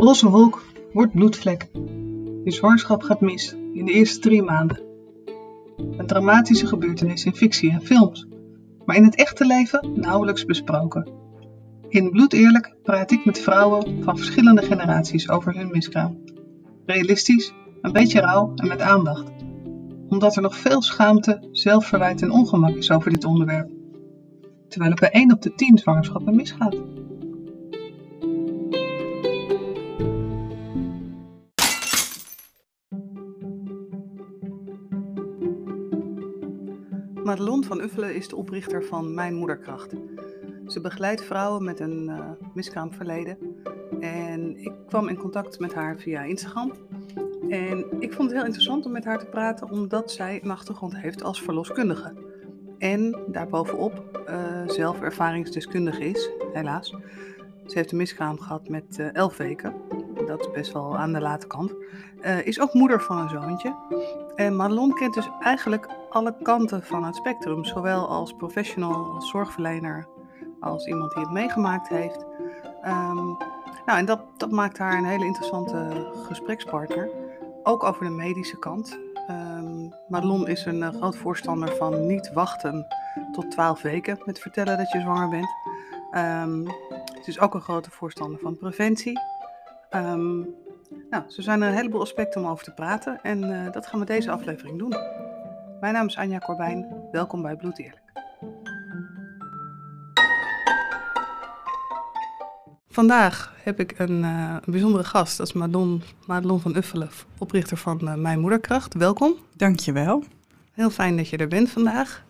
Roze wolk wordt bloedvlek. Je zwangerschap gaat mis in de eerste drie maanden. Een dramatische gebeurtenis in fictie en films, maar in het echte leven nauwelijks besproken. In Bloed Eerlijk praat ik met vrouwen van verschillende generaties over hun miskraam. Realistisch, een beetje rauw en met aandacht. Omdat er nog veel schaamte, zelfverwijt en ongemak is over dit onderwerp. Terwijl het bij 1 op de 10 zwangerschappen misgaat. Madelon van Uffelen is de oprichter van Mijn Moederkracht. Ze begeleidt vrouwen met een uh, miskraamverleden. En ik kwam in contact met haar via Instagram. En ik vond het heel interessant om met haar te praten, omdat zij een achtergrond heeft als verloskundige. En daarbovenop uh, zelf ervaringsdeskundige is, helaas. Ze heeft een miskraam gehad met uh, elf weken. Dat is best wel aan de late kant. Uh, is ook moeder van een zoontje. En Madelon kent dus eigenlijk alle kanten van het spectrum. Zowel als professional, als zorgverlener, als iemand die het meegemaakt heeft. Um, nou, en dat, dat maakt haar een hele interessante gesprekspartner. Ook over de medische kant. Um, Madelon is een uh, groot voorstander van niet wachten tot 12 weken met vertellen dat je zwanger bent. Um, ze is ook een grote voorstander van preventie. Um, nou, zo zijn er een heleboel aspecten om over te praten en uh, dat gaan we deze aflevering doen. Mijn naam is Anja Corbijn. Welkom bij Bloed Eerlijk. Vandaag heb ik een, uh, een bijzondere gast. Dat is Madelon, Madelon van Uffelen, oprichter van uh, Mijn Moederkracht. Welkom. Dankjewel. Heel fijn dat je er bent vandaag.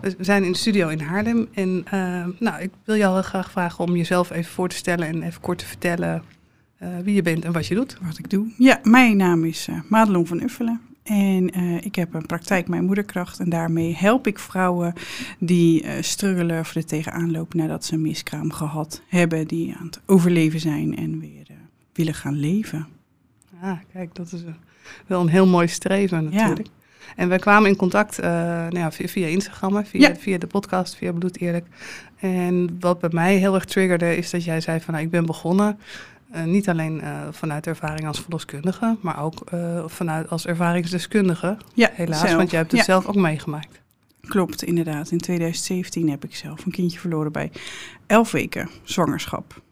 We zijn in de studio in Haarlem. En nou, ik wil jou heel graag vragen om jezelf even voor te stellen en even kort te vertellen wie je bent en wat je doet. Wat ik doe. Ja, mijn naam is Madelon van Uffelen. En uh, ik heb een praktijk Mijn Moederkracht en daarmee help ik vrouwen die uh, struggelen of er tegenaan lopen nadat ze een miskraam gehad hebben, die aan het overleven zijn en weer uh, willen gaan leven. Ah, kijk, dat is wel een heel mooi streven natuurlijk. Ja. En we kwamen in contact nou ja, via, via Instagram, via, ja. via de podcast, via Bloed Eerlijk. En wat bij mij heel erg triggerde is dat jij zei van nou, ik ben begonnen uh, niet alleen uh, vanuit ervaring als verloskundige, maar ook uh, vanuit als ervaringsdeskundige. Ja, helaas, zelf. want jij hebt het ja. zelf ook meegemaakt. Klopt, inderdaad. In 2017 heb ik zelf een kindje verloren bij elf weken zwangerschap.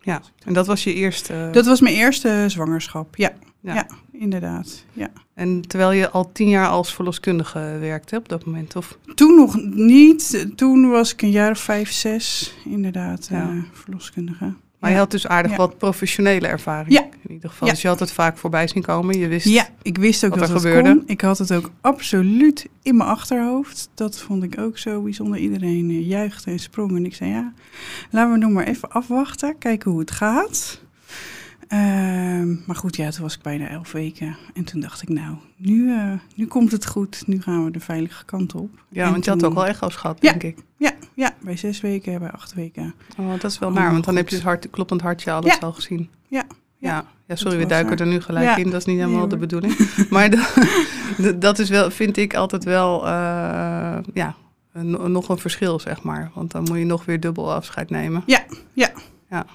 Ja, en dat was je eerste. Dat was mijn eerste zwangerschap. Ja, ja. ja inderdaad. Ja. En terwijl je al tien jaar als verloskundige werkte op dat moment, of? Toen nog niet. Toen was ik een jaar of vijf, zes, inderdaad, ja. verloskundige. Maar je had dus aardig wat professionele ervaring. Ja. In ieder geval. Dus je had het vaak voorbij zien komen. Je wist ja, ik wist ook wat dat er gebeurde. Kon. Ik had het ook absoluut in mijn achterhoofd. Dat vond ik ook zo bijzonder. Iedereen uh, juichte en sprong. En ik zei, ja, laten we nog maar even afwachten. Kijken hoe het gaat. Uh, maar goed, ja, toen was ik bijna elf weken. En toen dacht ik, nou, nu, uh, nu komt het goed. Nu gaan we de veilige kant op. Ja, en want je toen, had ook wel echo's gehad, ja, denk ik. Ja, ja, bij zes weken, bij acht weken. Oh, dat is wel naar, want dan heb je het hart, kloppend hartje ja. al gezien. Ja. Ja, ja sorry, we duiken er nu gelijk ja. in. Dat is niet helemaal nee, de bedoeling. maar dat, dat is wel, vind ik altijd wel, uh, ja, nog een verschil, zeg maar. Want dan moet je nog weer dubbel afscheid nemen. Ja, ja. Ja.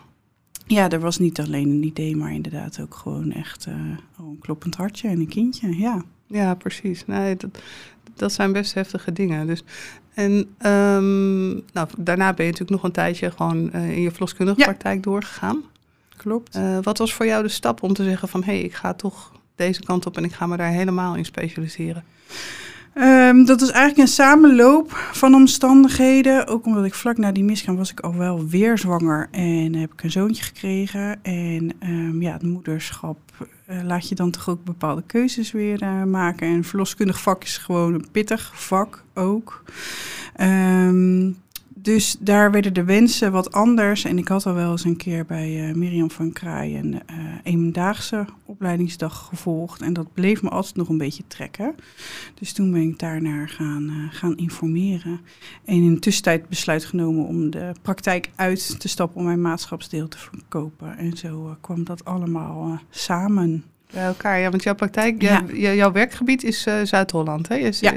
Ja, er was niet alleen een idee, maar inderdaad ook gewoon echt uh, oh, een kloppend hartje en een kindje, ja. Ja, precies. Nee, dat, dat zijn best heftige dingen. Dus, en um, nou, daarna ben je natuurlijk nog een tijdje gewoon uh, in je verloskundige ja. praktijk doorgegaan. Klopt. Uh, wat was voor jou de stap om te zeggen van... hé, hey, ik ga toch deze kant op en ik ga me daar helemaal in specialiseren? Um, dat was eigenlijk een samenloop van omstandigheden. Ook omdat ik vlak na die miskraam was ik al wel weer zwanger. En heb ik een zoontje gekregen. En um, ja, het moederschap uh, laat je dan toch ook bepaalde keuzes weer uh, maken. En verloskundig vak is gewoon een pittig vak ook. Um, dus daar werden de wensen wat anders. En ik had al wel eens een keer bij uh, Mirjam van Kraai een uh, eendaagse opleidingsdag gevolgd. En dat bleef me altijd nog een beetje trekken. Dus toen ben ik daarnaar gaan, uh, gaan informeren. En in de tussentijd besluit genomen om de praktijk uit te stappen om mijn maatschapsdeel te verkopen. En zo kwam dat allemaal samen. Bij elkaar, ja, want jouw praktijk, ja. jouw werkgebied is Zuid-Holland, hè? Is, ja.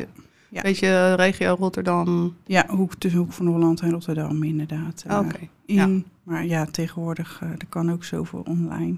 Ja. Beetje regio Rotterdam. Ja, hoek tussen Hoek van Holland en Rotterdam, inderdaad. Oké. Okay. In ja. Maar ja, tegenwoordig uh, er kan ook zoveel online.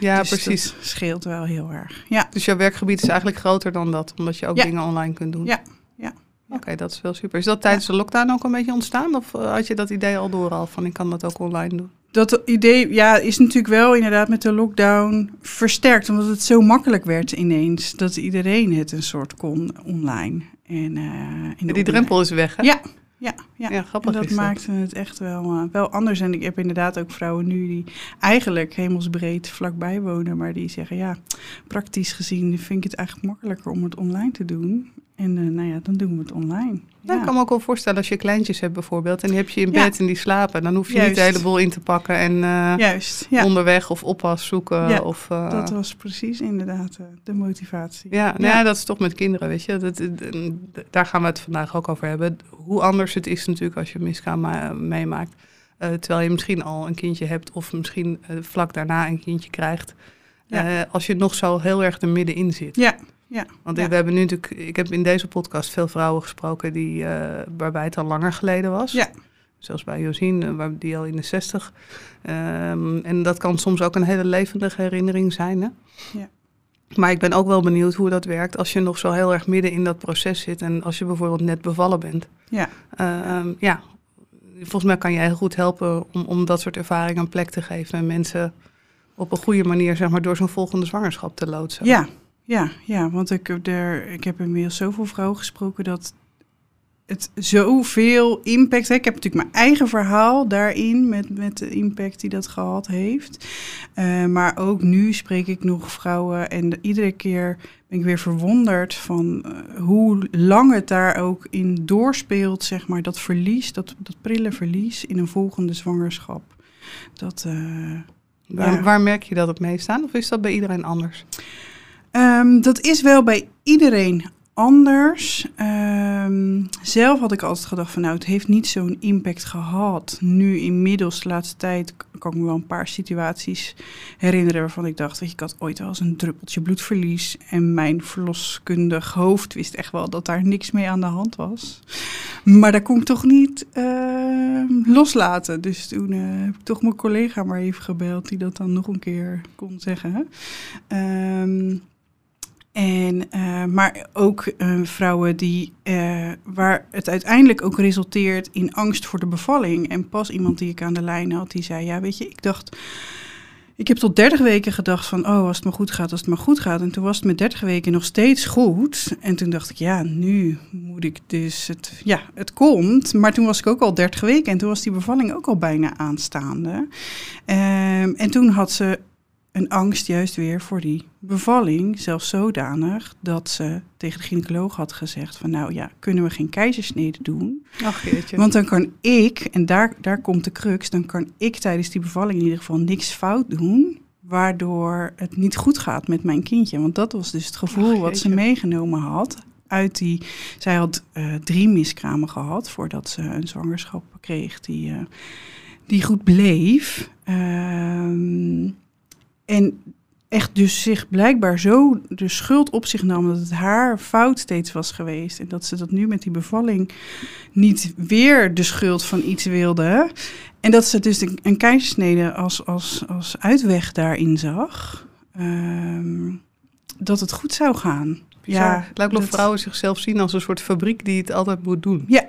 Ja, Dus precies. Dat scheelt wel heel erg. Ja, Dus jouw werkgebied is eigenlijk groter dan dat, omdat je ook Ja. dingen online kunt doen. Ja, ja. Oké, dat is wel super. Is dat tijdens de lockdown ook een beetje ontstaan? Of eh, had je dat idee al door al van ik kan dat ook online doen? dat idee ja, is natuurlijk wel inderdaad met de lockdown versterkt. Omdat het zo makkelijk werd ineens. Dat iedereen het een soort kon online. En, eh, Die drempel is weg, hè? Ja, ja, ja. Ja, grappig En dat is dat. maakte het echt wel, eh, wel anders. En ik heb inderdaad ook vrouwen nu die eigenlijk hemelsbreed vlakbij wonen. Maar die zeggen, ja, praktisch gezien vind ik het eigenlijk makkelijker om het online te doen. En eh, nou ja, dan doen we het online. Nou, ik kan me ook wel voorstellen als je kleintjes hebt bijvoorbeeld en die heb je in Ja. bed en die slapen, dan hoef je niet de hele boel in te pakken en eh, Juist, ja. onderweg of oppas zoeken. Of, eh, Dat was precies inderdaad de motivatie. ja, nou Ja. dat is toch met kinderen, weet je. Dat, daar gaan we het vandaag ook over hebben. Hoe anders het is natuurlijk als je miskraam ma- meemaakt. Terwijl je misschien al een kindje hebt of misschien vlak daarna een kindje krijgt. Als je nog zo heel erg er middenin zit. Ja, ja. Want Ja. we hebben nu natuurlijk, ik heb in deze podcast veel vrouwen gesproken die, eh, waarbij het al langer geleden was. Ja. Zelfs bij Josien, eh, waar die al in de zestig. Ehm, en dat kan soms ook een hele levendige herinnering zijn. Hè? Ja. Maar ik ben ook wel benieuwd hoe dat werkt als je nog zo heel erg midden in dat proces zit. En als je bijvoorbeeld net bevallen bent. Ja. Ehm, ja, volgens mij kan je heel goed helpen om, om dat soort ervaringen een plek te geven. En mensen op een goede manier zeg maar, door zo'n volgende zwangerschap te loodsen. Ja, ja, ja, want ik heb, er, ik heb inmiddels zoveel vrouwen gesproken dat het zoveel impact heeft. Ik heb natuurlijk mijn eigen verhaal daarin met, met de impact die dat gehad heeft. Eh, maar ook nu spreek ik nog vrouwen en de- iedere keer ben ik weer verwonderd van eh, hoe lang het daar ook in doorspeelt, zeg maar, dat verlies, dat, dat prille verlies in een volgende zwangerschap. Dat, eh, Waar, Ja. waar merk je dat het meest aan? Of is dat bij iedereen anders? Ehm, dat is wel bij iedereen anders. Ehm, zelf had ik altijd gedacht van nou, het heeft niet zo'n impact gehad. Nu inmiddels de laatste tijd kan ik me wel een paar situaties herinneren waarvan ik dacht, je, ik had ooit wel eens een druppeltje bloedverlies en mijn verloskundig hoofd wist echt wel dat daar niks mee aan de hand was. Maar dat kon ik toch niet ehm, loslaten. Dus toen eh, heb ik toch mijn collega maar even gebeld die dat dan nog een keer kon zeggen. Ehm, en, eh, maar ook eh, vrouwen die, eh, waar het uiteindelijk ook resulteert in angst voor de bevalling. En pas iemand die ik aan de lijn had, die zei, ja weet je, ik dacht, ik heb tot 30 weken gedacht van, oh als het maar goed gaat, als het maar goed gaat. En toen was het met 30 weken nog steeds goed. En toen dacht ik, ja nu moet ik dus, het, ja het komt. Maar toen was ik ook al 30 weken en toen was die bevalling ook al bijna aanstaande. Ehm, en toen had ze een angst juist weer voor die bevalling. Zelfs zodanig dat ze tegen de gynaecoloog had gezegd van... nou ja, kunnen we geen keizersnede doen? Ach jeetje. Want dan kan ik, en daar, daar komt de crux... dan kan ik tijdens die bevalling in ieder geval niks fout doen... waardoor het niet goed gaat met mijn kindje. Want dat was dus het gevoel Ach, wat ze meegenomen had... Uit die, zij had eh, drie miskramen gehad voordat ze een zwangerschap kreeg die, eh, die goed bleef. Ehm, en echt dus zich blijkbaar zo de schuld op zich nam dat het haar fout steeds was geweest. En dat ze dat nu met die bevalling niet weer de schuld van iets wilde. En dat ze dus een, keizersnede als, als, als uitweg daarin zag. Ehm, dat het goed zou gaan. Ja, het lijkt wel dat- vrouwen zichzelf zien als een soort fabriek die het altijd moet doen. Ja,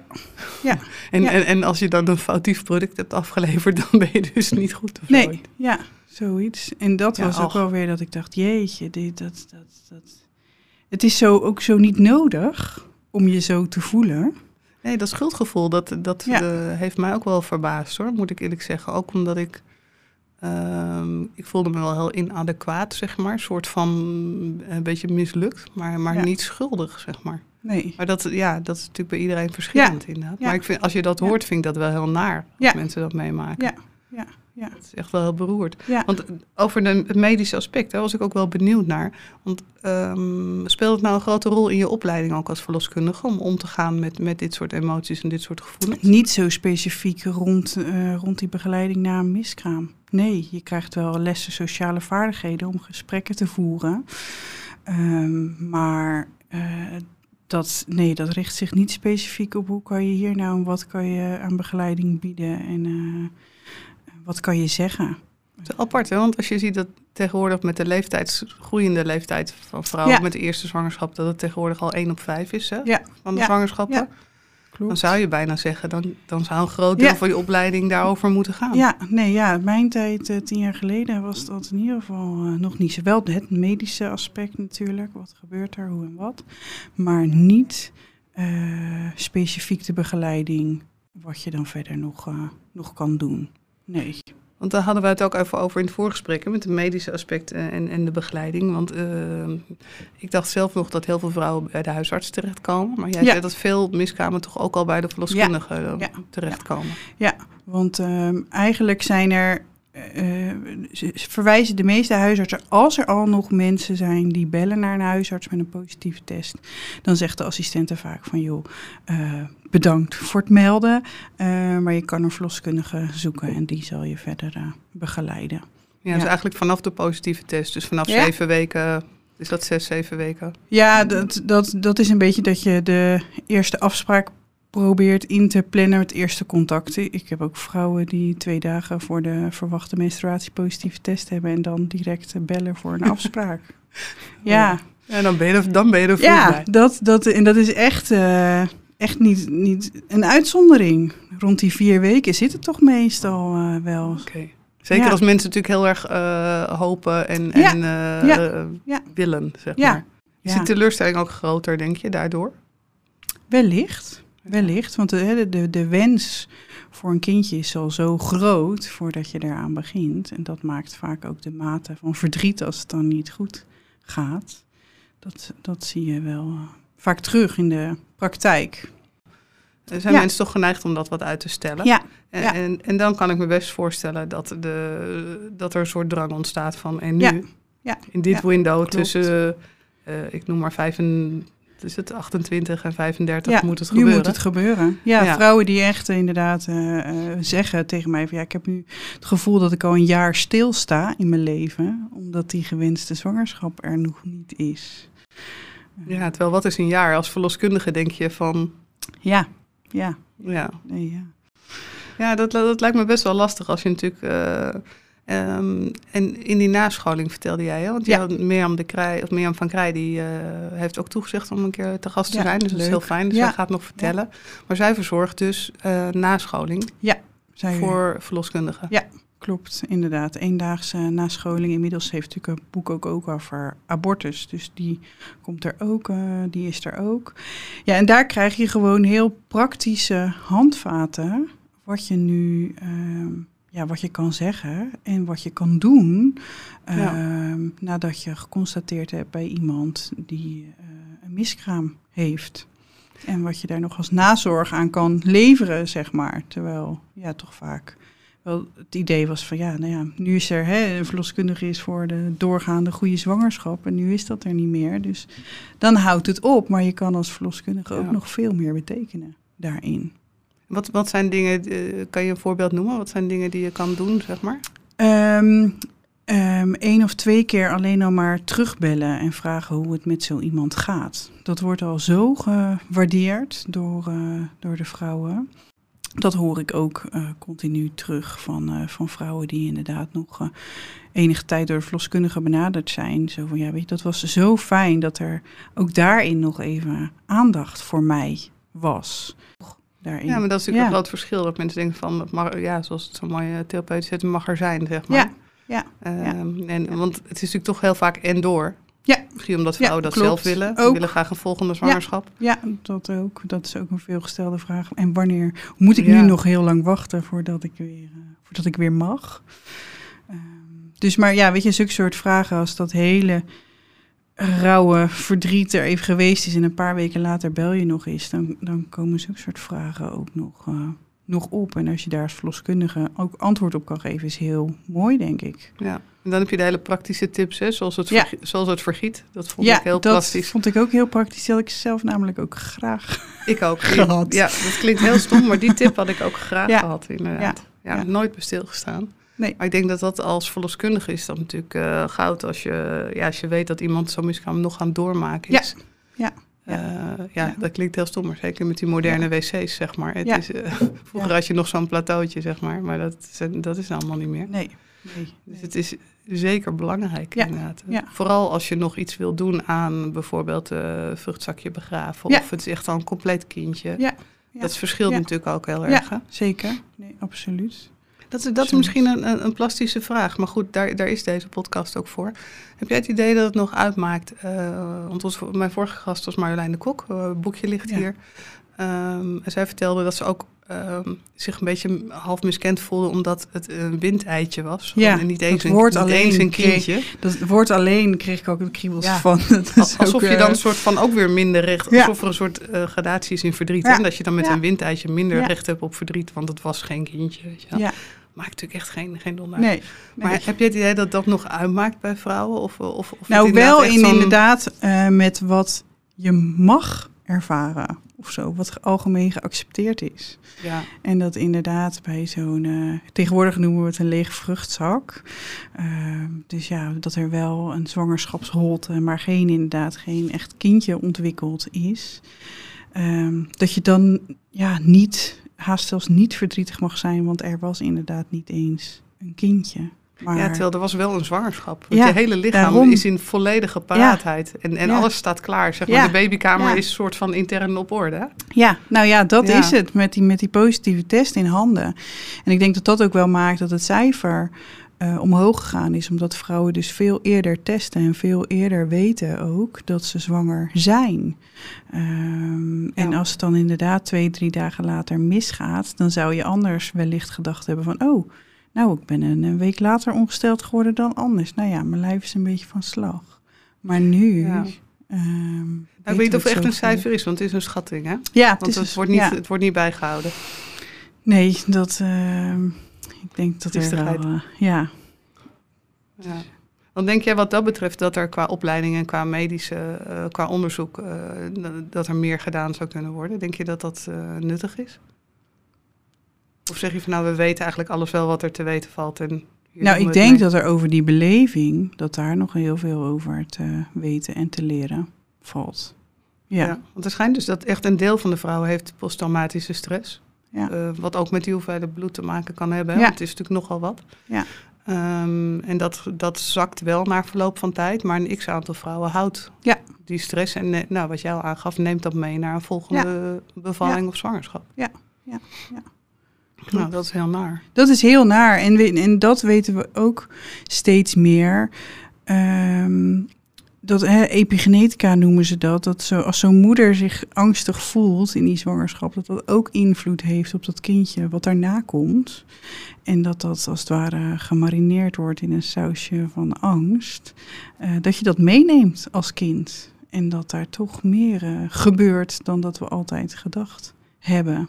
ja. En, Ja. en, en als je dan een foutief product hebt afgeleverd, dan ben je dus niet goed of Nee, ja, zoiets. En dat Ja, was ook wel weer dat ik dacht, jeetje, dit, dat, dat, dat. Het is zo, ook zo niet nodig om je zo te voelen. Nee, dat schuldgevoel, dat, dat Ja. eh, heeft mij ook wel verbaasd hoor, moet ik eerlijk zeggen. Ook omdat ik, ehm, ik voelde me wel heel inadequaat, zeg maar. Een soort van een beetje mislukt, maar, maar Ja. niet schuldig, zeg maar. Nee. Maar dat, ja, dat is natuurlijk bij iedereen verschillend inderdaad. Maar ik vind, als je dat hoort, vind ik dat wel heel naar, als mensen dat meemaken. Ja, ja, ja. Dat is echt wel heel beroerd. Ja. Want over de, het medische aspect, daar was ik ook wel benieuwd naar. Want ehm, speelt het nou een grote rol in je opleiding ook als verloskundige om om te gaan met, met dit soort emoties en dit soort gevoelens? Niet zo specifiek rond, eh, rond die begeleiding na een miskraam. Nee, je krijgt wel lessen sociale vaardigheden om gesprekken te voeren. Ehm, maar eh, dat, nee, dat richt zich niet specifiek op hoe kan je hier nou en wat kan je aan begeleiding bieden en eh, wat kan je zeggen? Het is apart, hè? want als je ziet dat tegenwoordig met de leeftijds, groeiende leeftijd van vrouwen Ja. met de eerste zwangerschap, dat het tegenwoordig al 1 op 5 is hè? Ja, van de Ja. zwangerschappen. Ja. klopt. Dan zou je bijna zeggen, dan, dan zou een groot deel Ja. van je opleiding daarover moeten gaan. Ja, nee, ja, mijn tijd, eh, tien jaar geleden, was dat in ieder geval eh, nog niet zo. Wel het medische aspect natuurlijk, wat gebeurt er, hoe en wat. Maar niet eh, specifiek de begeleiding, wat je dan verder nog, eh, nog kan doen. Nee. Want daar hadden we het ook even over in het voorgesprek, hè, met de medische aspecten en, en de begeleiding. Want eh, ik dacht zelf nog dat heel veel vrouwen bij de huisarts terechtkomen. Maar jij Ja. zei dat veel miskramen toch ook al bij de verloskundige Ja. terechtkomen. Ja, want ehm, eigenlijk zijn er, ze verwijzen de meeste huisartsen, als er al nog mensen zijn die bellen naar een huisarts met een positieve test, dan zegt de assistente vaak van joh, eh, bedankt voor het melden, maar je kan een verloskundige zoeken en die zal je verder begeleiden. Ja, dus eigenlijk vanaf de positieve test. Dus vanaf Ja. zeven weken, is dat zes, zeven weken? Ja, dat, dat, dat is een beetje dat je de eerste afspraak probeert in te plannen met eerste contacten. Ik heb ook vrouwen die twee dagen voor de verwachte menstruatie positieve test hebben en dan direct eh, bellen voor een afspraak. ja, Ja, dan ben je er, dan ben je er ja bij. dat, dat, en dat is echt, eh, echt niet, niet een uitzondering. Rond die vier weken zit het toch meestal eh, wel. Oké. Zeker Ja. als mensen natuurlijk heel erg hopen en, en willen, zeg maar. Is de teleurstelling ook groter, denk je, daardoor? Wellicht, Wellicht, want de, de, de wens voor een kindje is al zo groot voordat je eraan begint. En dat maakt vaak ook de mate van verdriet als het dan niet goed gaat. Dat, dat zie je wel eh, vaak terug in de praktijk. Er zijn mensen toch geneigd om dat wat uit te stellen. Ja. En, en, dan kan ik me best voorstellen dat, de, dat er een soort drang ontstaat van en nu, ja. in dit window tussen, eh, ik noem maar 25 dus het 28 en 35 moet het gebeuren. Nu moet het gebeuren. Ja, vrouwen die echt inderdaad eh, eh, zeggen tegen mij van ja, ik heb nu het gevoel dat ik al een jaar stilsta in mijn leven, omdat die gewenste zwangerschap er nog niet is. Ja, terwijl wat is een jaar? Als verloskundige denk je van. Ja, ja. Ja, ja. ja dat, dat lijkt me best wel lastig als je natuurlijk. Eh, ehm, en in die nascholing vertelde jij, hè? want Ja. ja. Mirjam, de Krij, of Mirjam van Krij die, eh, heeft ook toegezegd om een keer te gast te Ja, zijn. Dus dat is heel fijn, dus Ja. zij gaat nog vertellen. Maar zij verzorgt dus eh, nascholing Zij, voor verloskundigen. Ja. Klopt, inderdaad. Eendaagse nascholing. Inmiddels heeft natuurlijk een boek ook, ook over abortus. Dus die komt er ook, eh, die is er ook. Ja, en daar krijg je gewoon heel praktische handvaten. Wat je nu, ehm, ja, wat je kan zeggen en wat je kan doen. Ja. ehm, nadat je geconstateerd hebt bij iemand die eh, een miskraam heeft. En wat je daar nog als nazorg aan kan leveren, zeg maar. Terwijl, ja, toch vaak wel het idee was van ja, nou ja, nu is er hè, een verloskundige is voor de doorgaande goede zwangerschap en nu is dat er niet meer. Dus dan houdt het op, maar je kan als verloskundige ook nog veel meer betekenen daarin. Wat, wat zijn dingen, eh, kan je een voorbeeld noemen? Wat zijn dingen die je kan doen, zeg maar? Ehm ehm, één of twee keer alleen al maar terugbellen en vragen hoe het met zo iemand gaat. Dat wordt al zo gewaardeerd door, eh, door de vrouwen. Dat hoor ik ook eh, continu terug van, van vrouwen die inderdaad nog enige tijd door de benaderd zijn. Zo van ja, weet je, dat was zo fijn dat er ook daarin nog even aandacht voor mij was. Daarin. Ja, maar dat is natuurlijk een groot verschil. Dat mensen denken van, het mag, ja, zoals het zo mooi eh, therapeutisch het mag er zijn, zeg maar. Ja, ja, Ehm, En, Want het is natuurlijk toch heel vaak en door. Ja. Misschien omdat Ja, vrouwen dat klopt. zelf willen. Ook. willen graag een volgende zwangerschap. Ja, dat ook. Dat is ook een veelgestelde vraag. En wanneer moet ik Ja. nu nog heel lang wachten voordat ik weer, eh, voordat ik weer mag? Ehm, dus maar ja, weet je, zulke soort vragen als dat hele rauwe verdriet er even geweest is en een paar weken later bel je nog eens, dan, dan komen zulke soort vragen ook nog, eh, nog op. En als je daar als verloskundige ook antwoord op kan geven, is heel mooi, denk ik. Ja. En dan heb je de hele praktische tips, hè, zoals, het Ja. vergi- zoals het vergiet. Dat vond ja, ik heel dat plastisch. vond ik ook heel praktisch. Dat had ik zelf namelijk ook graag. Ik ook. Gehad. Ja, dat klinkt heel stom, maar die tip had ik ook graag Ja. gehad, inderdaad. Ja, Ja. nooit bij stilgestaan. Nee. Maar ik denk dat dat als verloskundige is dan natuurlijk eh, goud. Als je, ja, als je weet dat iemand zo'n miskraam nog aan het doormaken Ja. is. Ja. Ja. Eh, ja, Ja. dat klinkt heel stom, maar zeker met die moderne wc's, zeg maar. Het Ja. is, eh, vroeger had je nog zo'n plateautje, zeg maar, maar dat, is- dat is allemaal niet meer. Nee. nee. Dus het is zeker belangrijk Ja, inderdaad. ja. Vooral als je nog iets wil doen aan bijvoorbeeld eh vruchtzakje begraven. Ja. Of het is echt al een compleet kindje. Dat verschilt natuurlijk ook heel erg. hè? Zeker. Nee, absoluut. Dat is, dat is misschien een, een, een plastische vraag. Maar goed, daar, daar is deze podcast ook voor. Heb jij het idee dat het nog uitmaakt? eh, want ons, mijn vorige gast was Marjolein de Kok. eh, Het boekje ligt Ja. hier. Ehm, en zij vertelde dat ze ook ehm, zich een beetje half miskend voelde... omdat het een windeitje was. Ja, en niet eens, dat een, woord niet alleen eens een kreeg- kindje. Dat woord alleen kreeg ik ook de kriebels Ja. van. Alsof ook, je eh, dan een soort van ook weer minder recht... Ja. alsof er een soort eh, gradatie is in verdriet. Ja. En dat je dan met een windeitje minder recht hebt op verdriet... want het was geen kindje. Weet je. Ja, Maakt natuurlijk echt geen, geen donder nee. Maar heb je het idee dat dat nog uitmaakt bij vrouwen? Of, of, of het Nou, wel in inderdaad eh, met wat je mag ervaren of zo, wat ge- algemeen geaccepteerd is. Ja, En dat inderdaad bij zo'n, eh, tegenwoordig noemen we het een lege vruchtzak. Ehm, dus ja, dat er wel een zwangerschapsholte, maar geen inderdaad geen echt kindje ontwikkeld is. Ehm, dat je dan ja, niet, haast zelfs niet verdrietig mag zijn, want er was inderdaad niet eens een kindje. Maar, ja, terwijl er was wel een zwangerschap. Want Ja, je hele lichaam daarom. is in volledige paraatheid. En, en Ja. alles staat klaar. Zeg maar. De babykamer is een soort van intern op orde. hè? Ja, nou ja, dat Ja. is het met die, met die positieve test in handen. En ik denk dat dat ook wel maakt dat het cijfer eh, omhoog gegaan is. Omdat vrouwen dus veel eerder testen en veel eerder weten ook dat ze zwanger zijn. Ehm, En als het dan inderdaad twee, drie dagen later misgaat, dan zou je anders wellicht gedacht hebben van, oh, nou, ik ben een, week later ongesteld geworden dan anders. Nou ja, mijn lijf is een beetje van slag. Maar nu. Ja. ehm, Nou, ik weet niet of het echt een cijfer is, want het is een schatting. Hè? Ja, het, Want is het, dus- wordt niet, ja. het wordt niet bijgehouden. Nee, dat. ehm, ik denk dat er wel. Triestigheid. eh, ja. Ja. Dan denk jij wat dat betreft dat er qua opleiding en qua medische, eh, qua onderzoek, eh, dat er meer gedaan zou kunnen worden? Denk je dat dat nuttig is? Of zeg je van nou, we weten eigenlijk alles wel wat er te weten valt? En Nou, ik het denk dat er over die beleving, dat daar nog heel veel over te weten en te leren valt. Ja. Ja. want er schijnt dus dat echt een deel van de vrouwen heeft posttraumatische stress. Ja. Eh, wat ook met die hoeveelheid bloed te maken kan hebben. hè, Ja. Want het is natuurlijk nogal wat. Ja. Ehm, en dat, dat zakt wel na verloop van tijd. Maar een x-aantal vrouwen houdt Ja. die stress. En ne- nou, wat jij al aangaf, neemt dat mee naar een volgende bevalling of zwangerschap. Ja. Ja. Ja. Nou, dat is heel naar. Dat is heel naar. En, we- en dat weten we ook steeds meer. Ehm, dat hè, epigenetica noemen ze dat. Dat zo, als zo'n moeder zich angstig voelt in die zwangerschap, dat dat ook invloed heeft op dat kindje wat daarna komt. En dat dat als het ware gemarineerd wordt in een sausje van angst. eh, dat je dat meeneemt als kind. En dat daar toch meer eh, gebeurt dan dat we altijd gedacht hebben.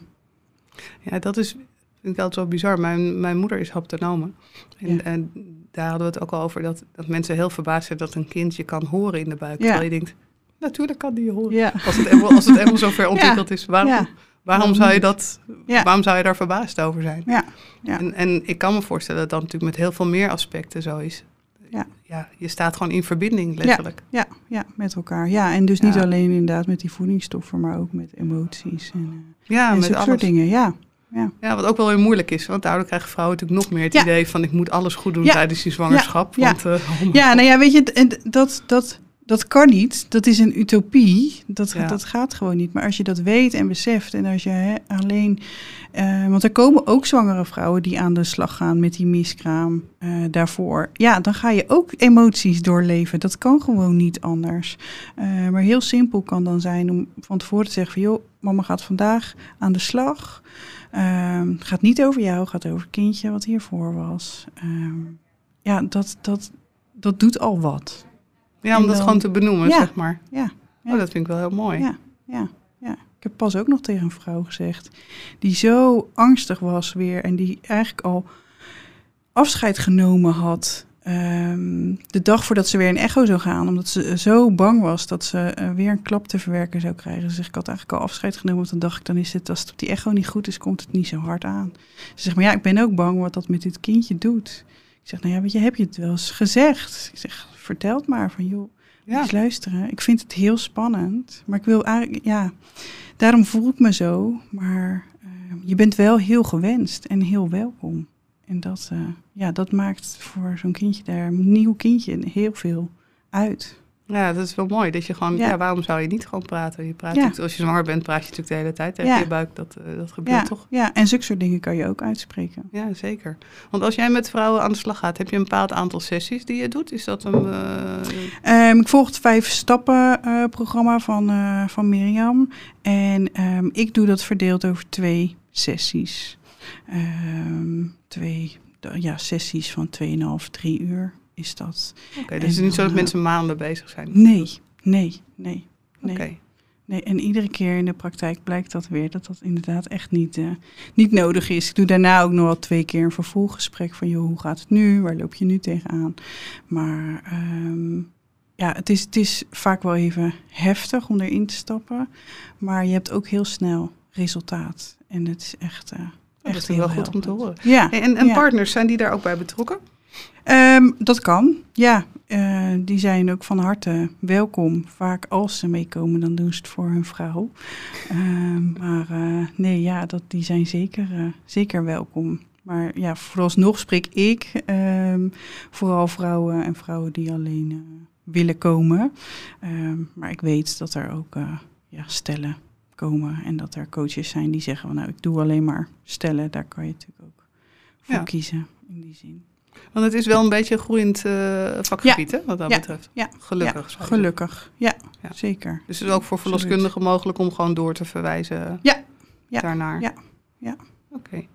Ja, dat is vind ik altijd wel bizar. Mijn, mijn moeder is haptonome. En, Ja. en daar hadden we het ook al over dat, dat mensen heel verbaasd zijn dat een kind je kan horen in de buik. Ja. Terwijl je denkt, natuurlijk kan die je horen. Ja. Als het eenmaal, als het eenmaal zo ver ontwikkeld is, waarom, waarom, zou je dat, waarom zou je daar verbaasd over zijn? Ja. Ja. En, en ik kan me voorstellen dat dat natuurlijk met heel veel meer aspecten zo is. Ja. ja je staat gewoon in verbinding, letterlijk. Ja, ja, met elkaar. Ja, en dus niet alleen inderdaad met die voedingsstoffen, maar ook met emoties en, eh, Ja, en met soort dingen. Ja, ja. Ja, wat ook wel weer moeilijk is. Want daardoor krijgen vrouwen natuurlijk nog meer het Ja. idee van... ik moet alles goed doen Ja. tijdens die zwangerschap. Ja. Want, eh, oh ja, nou ja, weet je, dat, dat, dat kan niet. Dat is een utopie. Dat, dat gaat gewoon niet. Maar als je dat weet en beseft en als je hè, alleen... eh, want er komen ook zwangere vrouwen die aan de slag gaan met die miskraam eh, daarvoor. Ja, dan ga je ook emoties doorleven. Dat kan gewoon niet anders. Eh, maar heel simpel kan dan zijn om van tevoren te zeggen van... joh, mama gaat vandaag aan de slag. Ehm, gaat niet over jou, gaat over het kindje wat hiervoor was. Ehm, ja, dat, dat, dat doet al wat. Ja, om dat gewoon te benoemen, Ja. zeg maar. Ja, ja. Oh, dat vind ik wel heel mooi. Ja, ja, ja. Ik heb pas ook nog tegen een vrouw gezegd die zo angstig was weer en die eigenlijk al afscheid genomen had ehm, de dag voordat ze weer een echo zou gaan, omdat ze zo bang was dat ze eh, weer een klap te verwerken zou krijgen. Ze zegt, ik had eigenlijk al afscheid genomen, want dan dacht ik, dan is het, als het op die echo niet goed is, komt het niet zo hard aan. Ze zegt, maar ja, ik ben ook bang wat dat met dit kindje doet. Ik zeg, nou ja, weet je, heb je het wel eens gezegd? Ik zeg, vertel het maar van, joh, Ja. Eens luisteren. Ik vind het heel spannend. Maar ik wil eigenlijk, ja, daarom voel ik me zo. Maar eh, je bent wel heel gewenst en heel welkom. En dat, eh, ja, dat maakt voor zo'n kindje daar, een nieuw kindje, heel veel uit. Ja, dat is wel mooi. Dat je gewoon, ja. Ja. waarom zou je niet gewoon praten? Je praat Ja. natuurlijk- als je zwanger bent, praat je natuurlijk de hele tijd tegen Ja. je buik. Dat, eh, dat gebeurt toch? ja, en zulke soort dingen kan je ook uitspreken. Ja, zeker. Want als jij met vrouwen aan de slag gaat, heb je een bepaald aantal sessies die je doet? Is dat een... eh, Ehm, ik volg het vijf stappen eh, programma van, van Mirjam. En ehm, ik doe dat verdeeld over twee sessies. Ehm, twee ja, sessies van 2,5, 3 uur is dat. Oké, dus het is niet zo dat mensen maanden bezig zijn? Nee, nee, nee. nee. Oké. Nee, en iedere keer in de praktijk blijkt dat weer dat dat inderdaad echt niet, eh, niet nodig is. Ik doe daarna ook nog wel twee keer een vervolggesprek van joh, hoe gaat het nu? Waar loop je nu tegenaan? Maar ehm, ja, het is, het is vaak wel even heftig om erin te stappen. Maar je hebt ook heel snel resultaat. En het is echt, eh dat echt is heel goed om te horen. Ja, En, en ja. partners, zijn die daar ook bij betrokken? Ehm, dat kan, ja. Eh, die zijn ook van harte welkom. Vaak als ze meekomen, dan doen ze het voor hun vrouw. Ehm, maar eh, nee, ja, dat, die zijn zeker, eh, zeker welkom. Maar ja, vooralsnog spreek ik ehm, vooral vrouwen en vrouwen die alleen willen komen. Maar ik weet dat er ook ja, stellen komen en dat er coaches zijn die zeggen van nou, ik doe alleen maar stellen. Daar kan je natuurlijk ook voor Ja. kiezen in die zin. Want het is wel een beetje een groeiend eh, vakgebied, hè, wat dat Ja. betreft. Ja. Gelukkig. Ja, gelukkig. Ja, Ja. zeker. Dus het is ook voor verloskundigen mogelijk om gewoon door te verwijzen Ja. Ja. daarnaar. Ja. Ja. Oké.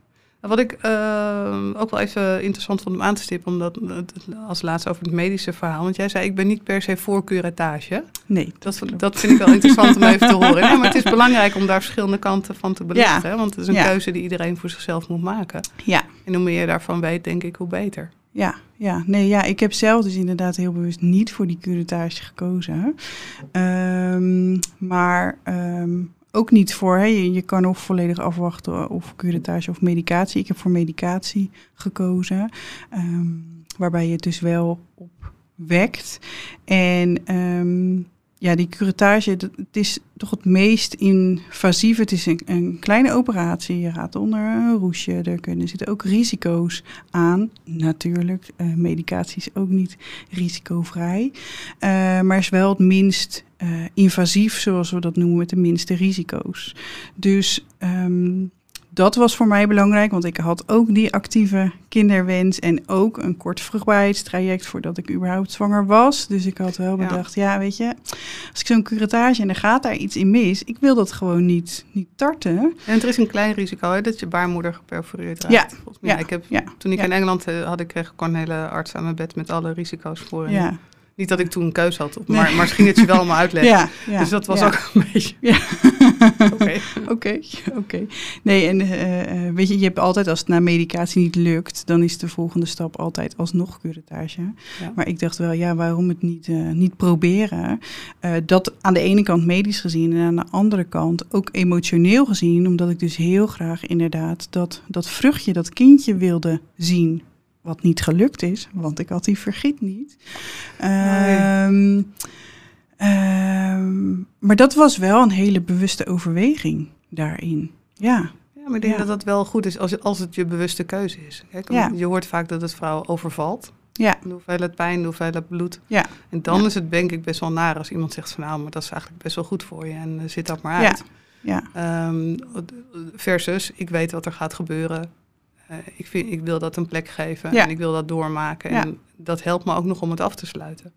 Wat ik eh, ook wel even interessant vond om aan te stippen, omdat het- als laatste over het medische verhaal. Want jij zei, ik ben niet per se voor curettage. Nee, Dat, dat vind ik wel interessant om even te horen. Nee, maar het is belangrijk om daar verschillende kanten van te belichten. Want het is een Ja. keuze die iedereen voor zichzelf moet maken. Ja, En hoe meer je daarvan weet, denk ik, hoe beter. ja, ja. Nee, ja, ik heb zelf dus inderdaad heel bewust niet voor die curettage gekozen. Ehm, maar ehm, ook niet voor, hè, je, je kan of volledig afwachten of curettage of medicatie. Ik heb voor medicatie gekozen, ehm, waarbij je het dus wel opwekt. En ehm, ja, die curettage, dat, het is toch het meest invasief. Het is een, een kleine operatie. Je gaat onder een roesje. Er kunnen zitten ook risico's aan. Natuurlijk, eh, medicatie is ook niet risicovrij. Eh, maar is wel het minst eh, invasief, zoals we dat noemen, met de minste risico's. Dus ehm, dat was voor mij belangrijk, want ik had ook die actieve kinderwens en ook een kort vruchtbaarheidstraject voordat ik überhaupt zwanger was. Dus ik had wel bedacht, ja, weet je, als ik zo'n curettage en er gaat daar iets in mis, ik wil dat gewoon niet, niet tarten. En er is een klein risico hè, dat je baarmoeder geperforeerd raakt. Ja. Volgens mij. Ja. Ik heb, Ja. Toen ik in Engeland eh, had, ik kreeg ik gewoon een hele arts aan mijn bed met alle risico's voor. En Ja, Niet dat ik toen een keuze had, op, Nee. maar, maar misschien het je wel allemaal uitleggen. ja, ja. dus dat was ja. ook een beetje... Ja. Oké. Oké, oké. Nee, en eh, eh, weet je, je hebt altijd als het na medicatie niet lukt, dan is de volgende stap altijd alsnog curettage. Maar ik dacht wel, ja, waarom het niet, eh, niet proberen? Dat aan de ene kant medisch gezien en aan de andere kant ook emotioneel gezien, omdat ik dus heel graag inderdaad dat, dat vruchtje, dat kindje wilde zien. Wat niet gelukt is, want ik had die vergiet niet. Ehm, ehm, maar dat was wel een hele bewuste overweging daarin. Ja, Ja, maar ik denk Ja. dat dat wel goed is als, als het je bewuste keuze is. Kijk, Ja. Je hoort vaak dat het vrouw overvalt. ja, De hoeveelheid pijn, de hoeveelheid bloed. ja, En dan Ja. is het denk ik best wel naar als iemand zegt van nou, maar dat is eigenlijk best wel goed voor je en eh, zit dat maar uit. ja, Ehm, versus, ik weet wat er gaat gebeuren. Eh, ik, vind, ik wil dat een plek geven Ja. en ik wil dat doormaken. Ja. En dat helpt me ook nog om het af te sluiten.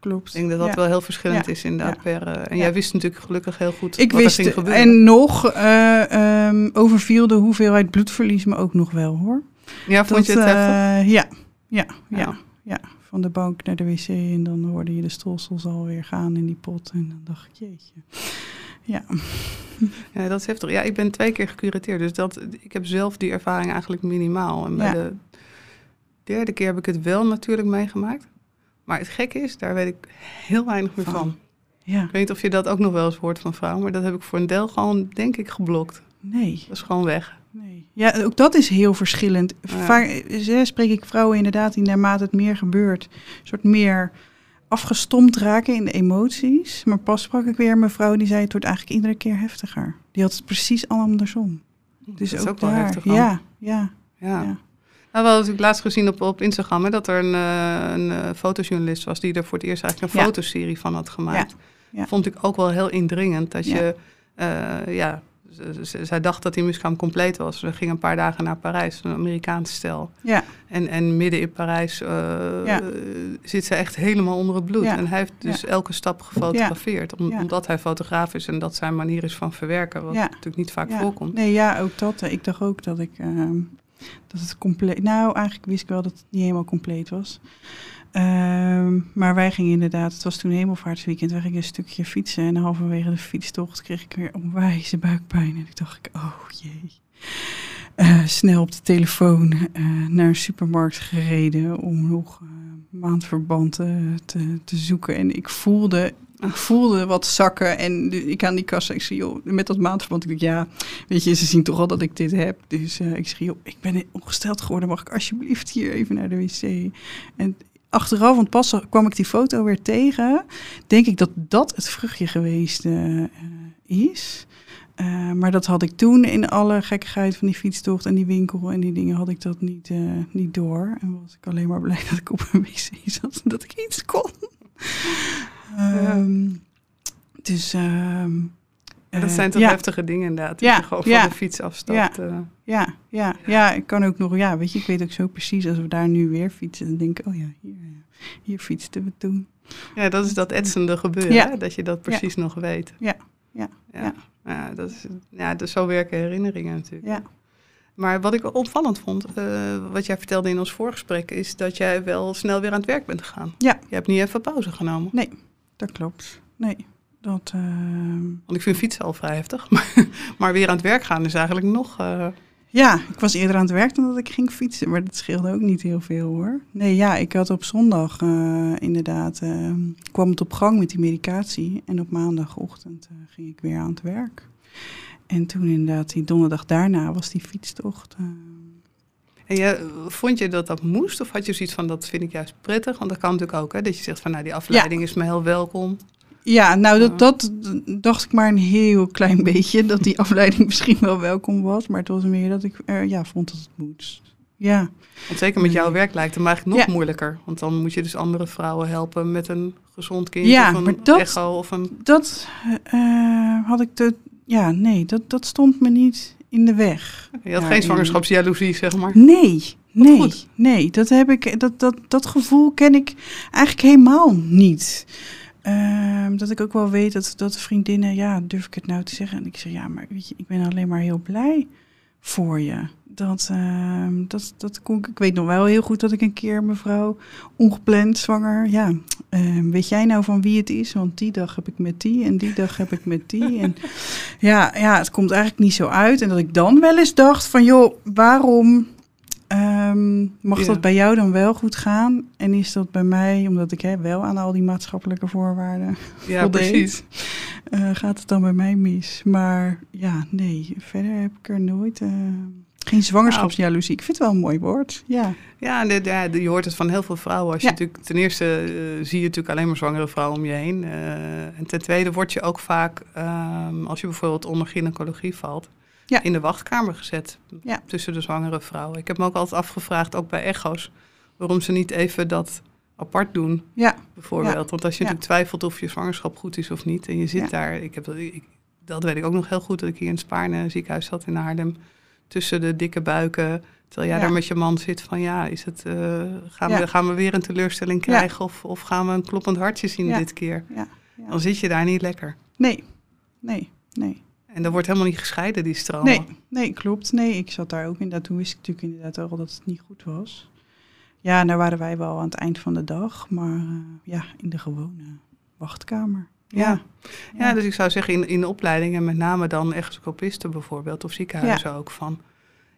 klopt. Ik denk dat dat Ja. wel heel verschillend Ja. is inderdaad. Ja. Per, eh, en Ja. jij wist natuurlijk gelukkig heel goed Ik wat wist, er ging gebeuren. en nog eh, ehm, overviel de hoeveelheid bloedverlies me ook nog wel hoor. ja, vond je het heftig? ja, ja, ja, Ja. ja, Van de bank naar de wc en dan hoorde je de stolsels alweer gaan in die pot. En dan dacht ik, jeetje. Ja, Ja, dat is heftig. Ja, ik ben twee keer gecureteerd, dus dat, ik heb zelf die ervaring eigenlijk minimaal. En bij Ja. de derde keer heb ik het wel natuurlijk meegemaakt. Maar het gekke is, daar weet ik heel weinig meer Van. van. ja, Ik weet niet of je dat ook nog wel eens hoort van vrouwen, maar dat heb ik voor een deel gewoon, denk ik, geblokt. nee. Dat is gewoon weg. Nee. Ja, ook dat is heel verschillend. Ja. Vaak eh, spreek ik vrouwen inderdaad die naarmate het meer gebeurt, een soort meer afgestompt raken in de emoties. Maar pas sprak ik weer een mevrouw die zei: het wordt eigenlijk iedere keer heftiger. Die had het precies andersom. Dus dat is ook, wel daar, heftig ja, ja, Ja. ja. Nou, we hadden natuurlijk laatst gezien op, op Instagram hè, dat er een, eh, een eh, fotojournalist was die er voor het eerst eigenlijk een Ja. fotoserie van had gemaakt. Ja. Vond ik ook wel heel indringend dat je, eh, ja, zij dacht dat die miskraam compleet was. Ze ging een paar dagen naar Parijs, een Amerikaanse stel. ja. En, en midden in Parijs eh, Ja. zit ze echt helemaal onder het bloed. Ja. En hij heeft dus elke stap gefotografeerd. Om. Omdat hij fotograaf is en dat zijn manier is van verwerken. Wat natuurlijk niet vaak ja. voorkomt. Nee, ja, ook dat. Ik dacht ook dat ik ehm, dat het compleet. Nou, eigenlijk wist ik wel dat het niet helemaal compleet was. Ehm, maar wij gingen inderdaad, het was toen hemelvaartsweekend, wij gingen een stukje fietsen. En halverwege de fietstocht kreeg ik weer onwijze buikpijn. En ik dacht, ik, oh jee. Eh, snel op de telefoon eh, naar een supermarkt gereden om nog eh, maandverband eh, te, te zoeken. En ik voelde, ik voelde wat zakken. En ik aan die kassa, ik zei, joh, met dat maandverband. Ik dacht, ja, weet je, ze zien toch al dat ik dit heb. Dus ik zeg, joh, ik ben ongesteld geworden. Mag ik alsjeblieft hier even naar de wc? En achteraf, want pas kwam ik die foto weer tegen. Denk ik dat dat het vruchtje geweest eh, is. Eh, maar dat had ik toen in alle gekkigheid van die fietstocht en die winkel en die dingen had ik dat niet, eh, niet door. En was ik alleen maar blij dat ik op een wc zat en dat ik iets kon. Ehm, dus ehm, Ja, dat zijn toch ja, heftige dingen inderdaad. Ja, je gewoon ja. van de fiets afstapt. eh. Ja, ja, ja, ik kan ook nog, ja, weet je, ik weet ook zo precies als we daar nu weer fietsen, dan denk ik, oh ja, hier, hier fietsten we toen. Ja, dat is dat etsende gebeuren, Ja. dat je dat precies nog weet. Ja, ja, ja. ja. Dat is, ja, dus zo werken herinneringen natuurlijk. Ja. Maar wat ik opvallend vond, eh, wat jij vertelde in ons voorgesprek, is dat jij wel snel weer aan het werk bent gegaan. Ja. Je hebt niet even pauze genomen. Dat klopt. Nee, dat, ehm, Want ik vind fietsen al vrij heftig. Maar, maar weer aan het werk gaan is eigenlijk nog... eh, Ja, ik was eerder aan het werk dan dat ik ging fietsen, maar dat scheelde ook niet heel veel hoor. Nee, ja, ik had op zondag eh, inderdaad, eh, kwam het op gang met die medicatie en op maandagochtend eh, ging ik weer aan het werk. En toen inderdaad, die donderdag daarna was die fietstocht. En je, vond je dat dat moest? Of had je zoiets van, dat vind ik juist prettig? Want dat kan natuurlijk ook, hè? Dat je zegt van, nou, die afleiding is me heel welkom. Ja, nou dat, dat dacht ik maar een heel klein beetje, dat die afleiding misschien wel welkom was. Maar het was meer dat ik ja, vond dat het moest. Ja, Want zeker met jouw werk lijkt het me eigenlijk nog Ja. moeilijker. Want dan moet je dus andere vrouwen helpen met een gezond kind Ja, of een maar dat- echo of een... dat eh, had ik de, ja, nee, dat, dat stond me niet in de weg. Je had Ja, geen en- zwangerschapsjaloezie, zeg maar. Nee, nee, goed. nee. Dat, heb ik, dat, dat, dat gevoel ken ik eigenlijk helemaal niet. Ehm, dat ik ook wel weet dat, dat vriendinnen, ja, durf ik het nou te zeggen? En ik zeg, ja, maar weet je, ik ben alleen maar heel blij voor je. Dat, ehm, dat, dat kon ik, ik weet nog wel heel goed dat ik een keer mevrouw ongepland zwanger, ja, ehm, weet jij nou van wie het is? Want die dag heb ik met die en die dag heb ik met die. En ja, ja, het komt eigenlijk niet zo uit. En dat ik dan wel eens dacht van, joh, waarom ehm, mag Ja. dat bij jou dan wel goed gaan? En is dat bij mij, omdat ik hè, wel aan al die maatschappelijke voorwaarden Ja, voldeed, precies. eh, gaat het dan bij mij mis? Maar ja, nee, verder heb ik er nooit... eh, geen zwangerschapsjaloezie. Ik vind het wel een mooi woord. Ja, Ja, de- de- je hoort het van heel veel vrouwen. Als je Ja. natuurlijk, ten eerste eh, zie je natuurlijk alleen maar zwangere vrouwen om je heen. en ten tweede word je ook vaak, ehm, als je bijvoorbeeld onder gynaecologie valt, Ja. in de wachtkamer gezet Ja. tussen de zwangere vrouwen. Ik heb me ook altijd afgevraagd, ook bij echo's, waarom ze niet even dat apart doen, ja, bijvoorbeeld. Want als je natuurlijk twijfelt of je zwangerschap goed is of niet, en je zit daar, ik heb dat, ik, dat weet ik ook nog heel goed, dat ik hier in Spaarne ziekenhuis zat in Haarlem, tussen de dikke buiken. Terwijl jij daar met je man zit van ja, is het, eh, gaan, we, gaan we weer een teleurstelling krijgen of, of gaan we een kloppend hartje zien dit keer? ja, ja. Dan zit je daar niet lekker. Nee, nee, nee. En dan wordt helemaal niet gescheiden, die stromen. Nee, nee, klopt. Nee, ik zat daar ook inderdaad. Toen wist ik natuurlijk inderdaad al dat het niet goed was. Ja, daar waren wij wel aan het eind van de dag. Maar eh, ja, in de gewone wachtkamer. Ja. Ja, dus ik zou zeggen in, in de opleidingen, met name dan echoscopisten bijvoorbeeld, of ziekenhuizen ook, van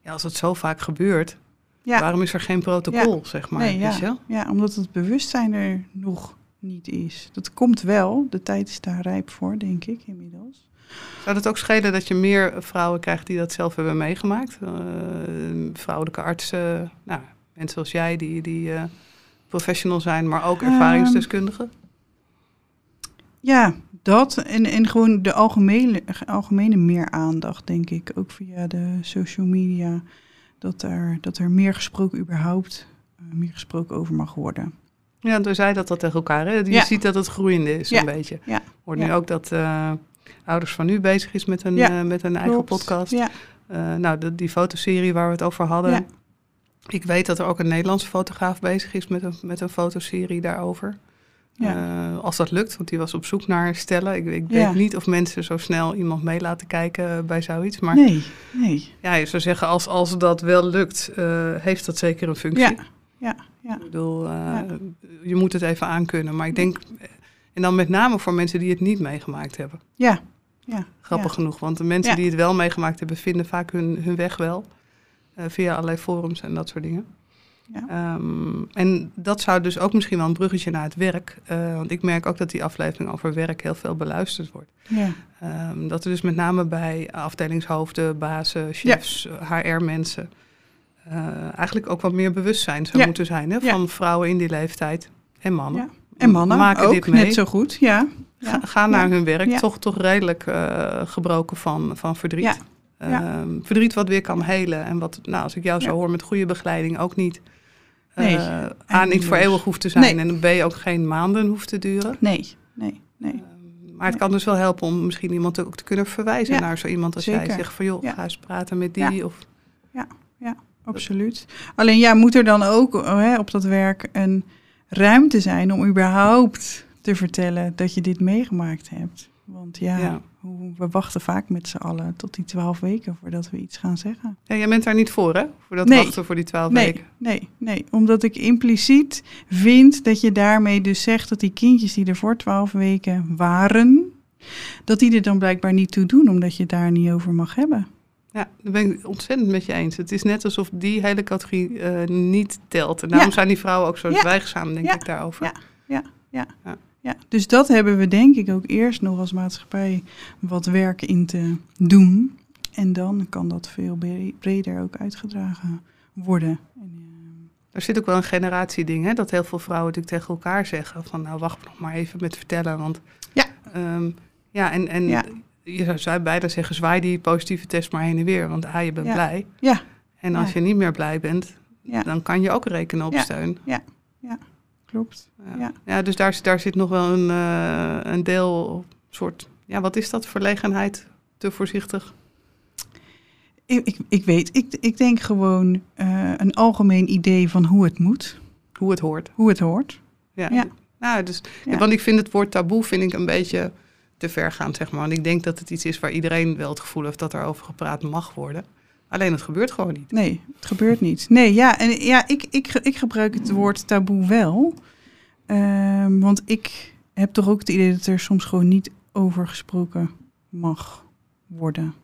ja, als het zo vaak gebeurt, Ja. waarom is er geen protocol, zeg maar? Nee, ja. ja, omdat het bewustzijn er nog niet is. Dat komt wel. De tijd is daar rijp voor, denk ik, inmiddels. Zou het ook schelen dat je meer vrouwen krijgt die dat zelf hebben meegemaakt? Eh, vrouwelijke artsen, nou, mensen zoals jij die, die eh, professional zijn, maar ook Ehm, ervaringsdeskundigen? ja, dat en, en gewoon de algemene, algemene meer aandacht, denk ik. Ook via de social media. Dat er, dat er meer gesproken überhaupt, eh, meer gesproken over mag worden. Ja, toen zei dat dat tegen elkaar. Hè? Je Ja. ziet dat het groeiende is, Ja. een beetje. Ja. Hoort nu Ja. ook dat Ouders van Nu bezig is met een, Ja, eh, met een eigen Klopt. podcast. Ja, Eh, nou, de, die fotoserie waar we het over hadden. Ja. Ik weet dat er ook een Nederlandse fotograaf bezig is met een, met een fotoserie daarover. Ja. Eh, als dat lukt, want die was op zoek naar stellen. Ik, ik Ja. weet niet of mensen zo snel iemand mee laten kijken bij zoiets. Maar nee, nee. ja, je zou zeggen, als, als dat wel lukt, heeft dat zeker een functie. Ja, ja, ja. Ik bedoel, je moet het even aankunnen. Maar ik denk, en dan met name voor mensen die het niet meegemaakt hebben. Ja, ja. Grappig ja. genoeg, want de mensen Ja. die het wel meegemaakt hebben, vinden vaak hun, hun weg wel. eh, via allerlei forums en dat soort dingen. Ja. Ehm, en dat zou dus ook misschien wel een bruggetje naar het werk. eh, want ik merk ook dat die aflevering over werk heel veel beluisterd wordt. Ja, Ehm, dat er dus met name bij afdelingshoofden, bazen, chefs, HR-mensen... eh, eigenlijk ook wat meer bewustzijn zou moeten zijn hè, van vrouwen in die leeftijd en mannen. Ja. En mannen maken ook dit mee. net zo goed. Ja, Ga, ja. ga naar Ja. hun werk, Ja. toch, toch redelijk eh, gebroken van, van verdriet. Ja. Ja. Ehm, verdriet wat weer kan helen. En wat, nou, als ik jou zo Ja. hoor met goede begeleiding, ook niet Nee, eh, aan niet voor eeuwig hoeft te zijn. Nee. En B ook geen maanden hoeft te duren. nee, nee, nee. Ehm, maar het kan dus wel helpen om misschien iemand ook te kunnen verwijzen Ja, naar zo iemand als jij. Zegt van joh, Ja. ga eens praten met die. Ja. Of, Absoluut. Alleen ja, moet er dan ook oh, hè, op dat werk een ruimte zijn om überhaupt te vertellen dat je dit meegemaakt hebt? Want ja, we wachten vaak met z'n allen tot die twaalf weken voordat we iets gaan zeggen. ja, jij bent daar niet voor hè? Voor dat Nee. wachten voor die twaalf Nee, weken. nee, nee. Omdat ik impliciet vind dat je daarmee dus zegt dat die kindjes die er voor twaalf weken waren, dat die er dan blijkbaar niet toe doen, omdat je het daar niet over mag hebben. Ja, daar ben ik ontzettend met je eens. Het is net alsof die hele categorie eh, niet telt. En daarom Ja. zijn die vrouwen ook zo zwijgzaam, denk ik, daarover. Ja. Ja, ja. Ja. Dus dat hebben we denk ik ook eerst nog als maatschappij wat werk in te doen. En dan kan dat veel bre- breder ook uitgedragen worden. En, eh, Er zit ook wel een generatieding, hè? Dat heel veel vrouwen natuurlijk tegen elkaar zeggen van... nou, wacht nog maar even met vertellen, want... Ja. ehm, ja, en, en Ja. Je zou- bijna zeggen, zwaai die positieve test maar heen en weer. Want A, je bent Ja. blij. Ja. En als Ja. je niet meer blij bent, Ja. dan kan je ook rekenen op Ja. steun. klopt. Ja, Ja. ja dus daar, daar zit nog wel een, eh, een deel, soort... Ja, wat is dat? Verlegenheid? Te voorzichtig? Ik, ik, ik weet, ik, ik denk gewoon eh, een algemeen idee van hoe het moet, Hoe het hoort. hoe het hoort. Ja. Ja. Nou, dus, Ja. Want ik vind het woord taboe vind ik een beetje te ver gaan, zeg maar. Want ik denk dat het iets is waar iedereen wel het gevoel heeft dat er over gepraat mag worden. Alleen het gebeurt gewoon niet. Nee, het gebeurt niet. Nee, ja, en ja, ik, ik, ik gebruik het woord taboe wel. Ehm, want ik heb toch ook het idee dat er soms gewoon niet over gesproken mag worden.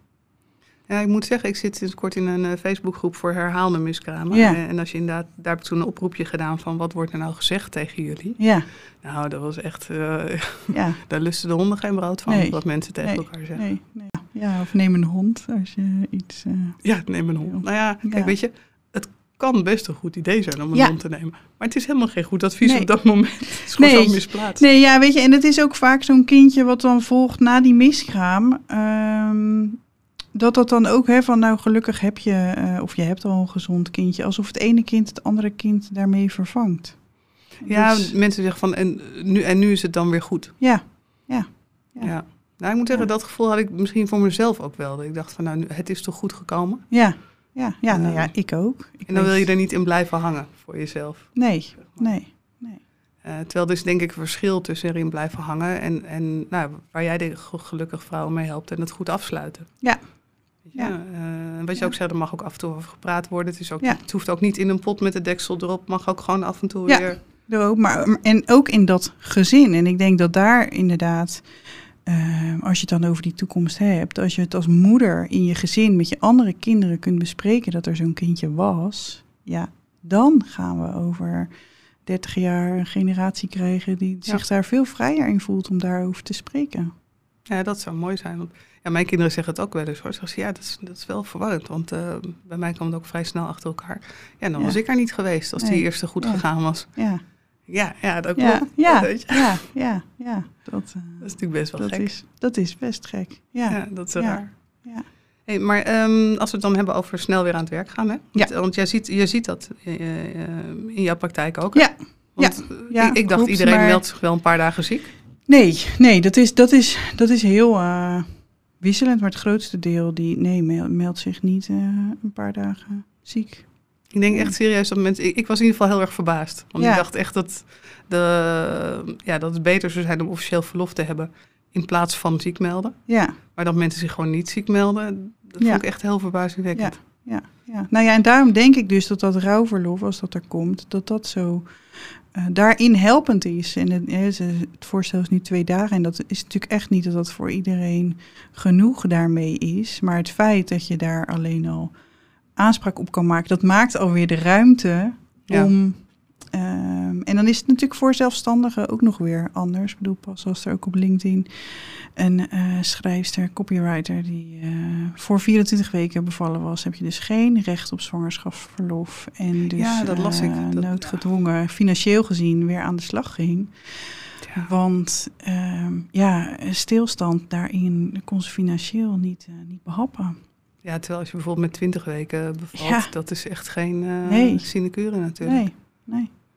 Ja, ik moet zeggen, ik zit sinds kort in een eh, Facebookgroep voor herhaalde miskramen. Ja. En, en als je inderdaad, daar heb ik toen een oproepje gedaan van wat wordt er nou gezegd tegen jullie? Ja, Nou, dat was echt, eh, ja, daar lusten de honden geen brood van, Nee. wat mensen tegen Nee. elkaar zeggen. nee, nee. Ja, of neem een hond als je iets... eh, Ja, neem een hond. Nou ja, kijk, Ja. weet je, het kan best een goed idee zijn om een Ja. hond te nemen. Maar het is helemaal geen goed advies Nee. op dat moment. Het is gewoon Nee. zo misplaatst. Nee, ja, weet je, en het is ook vaak zo'n kindje wat dan volgt na die miskraam. ehm, dat dat dan ook, hè, van nou gelukkig heb je, eh, of je hebt al een gezond kindje. Alsof het ene kind het andere kind daarmee vervangt. Ja, Dus- mensen zeggen van en nu, en nu is het dan weer goed. ja, ja, Ja. Ja. Nou, ik moet zeggen, Ja. dat gevoel had ik misschien voor mezelf ook wel. Ik dacht van, nou, het is toch goed gekomen? ja, ja, ja, nou Ja. ja, ik ook. Ik En dan wil je er niet in blijven hangen voor jezelf. Nee, nee, nee. Eh, terwijl er is denk ik een verschil tussen erin blijven hangen en, en nou, waar jij de ge- gelukkig vrouwen mee helpt en het goed afsluiten. Ja. Ja. Eh, wat je Ja. ook zei, er mag ook af en toe over gepraat worden. Het, is ook, Ja. het hoeft ook niet in een pot met de deksel erop. mag ook gewoon af en toe Ja. weer. Er maar, en ook in dat gezin. En ik denk dat daar inderdaad, eh, als je het dan over die toekomst hebt, als je het als moeder in je gezin met je andere kinderen kunt bespreken dat er zo'n kindje was, ja, dan gaan we over 30 jaar een generatie krijgen die zich daar veel vrijer in voelt om daarover te spreken. Ja, dat zou mooi zijn. Want ja, mijn kinderen zeggen het ook wel eens hoor. Ze zeggen, ja, dat is, dat is wel verwarrend. Want eh, bij mij kwam het ook vrij snel achter elkaar. Ja, dan Ja. was ik er niet geweest als die eerste goed Ja. gegaan was. Ja, Ja, ja dat Ja, klopt. ja, je. ja, ja, ja. Dat, eh, Dat is natuurlijk best wel dat, gek. is, dat is best gek. Ja, Ja, dat is wel Ja. raar. Ja. Hey, maar ehm, als we het dan hebben over snel weer aan het werk gaan, hè? Want, want jij ziet, je ziet dat eh, in jouw praktijk ook. hè? Ja, Want, ja, ik, ik dacht iedereen maar- meldt zich wel een paar dagen ziek. Nee, nee dat, is, dat, is, dat is heel wisselend. Maar het grootste deel die, nee, mel- meldt zich niet eh, een paar dagen ziek. Ik denk Ja. echt serieus dat mensen. Ik, ik was in ieder geval heel erg verbaasd. Want Ja. ik dacht echt dat, de, ja, dat het beter zou zijn om officieel verlof te hebben in plaats van ziek melden. Ja, Maar dat mensen zich gewoon niet ziek melden, dat Ja. vond ik echt heel verbazingwekkend. ja, ja. Nou ja, en daarom denk ik dus dat dat rouwverlof, als dat er komt, dat dat zo daarin helpend is. En het, het voorstel is nu twee dagen. En dat is natuurlijk echt niet dat dat voor iedereen genoeg daarmee is. Maar het feit dat je daar alleen al aanspraak op kan maken, dat maakt alweer de ruimte Ja. om. Ehm, en dan is het natuurlijk voor zelfstandigen ook nog weer anders. Ik bedoel, pas als er ook op LinkedIn een eh, schrijfster, copywriter, die eh, voor 24 weken bevallen was, heb je dus geen recht op zwangerschapsverlof. En dus Ja, dat las ik. eh, Dat- noodgedwongen, financieel gezien, weer aan de slag ging. Ja. Want ehm, ja, stilstand daarin kon ze financieel niet, niet behappen. Ja, terwijl als je bijvoorbeeld met 20 weken bevalt, Ja. dat is echt geen Nee. sinecure natuurlijk. Nee,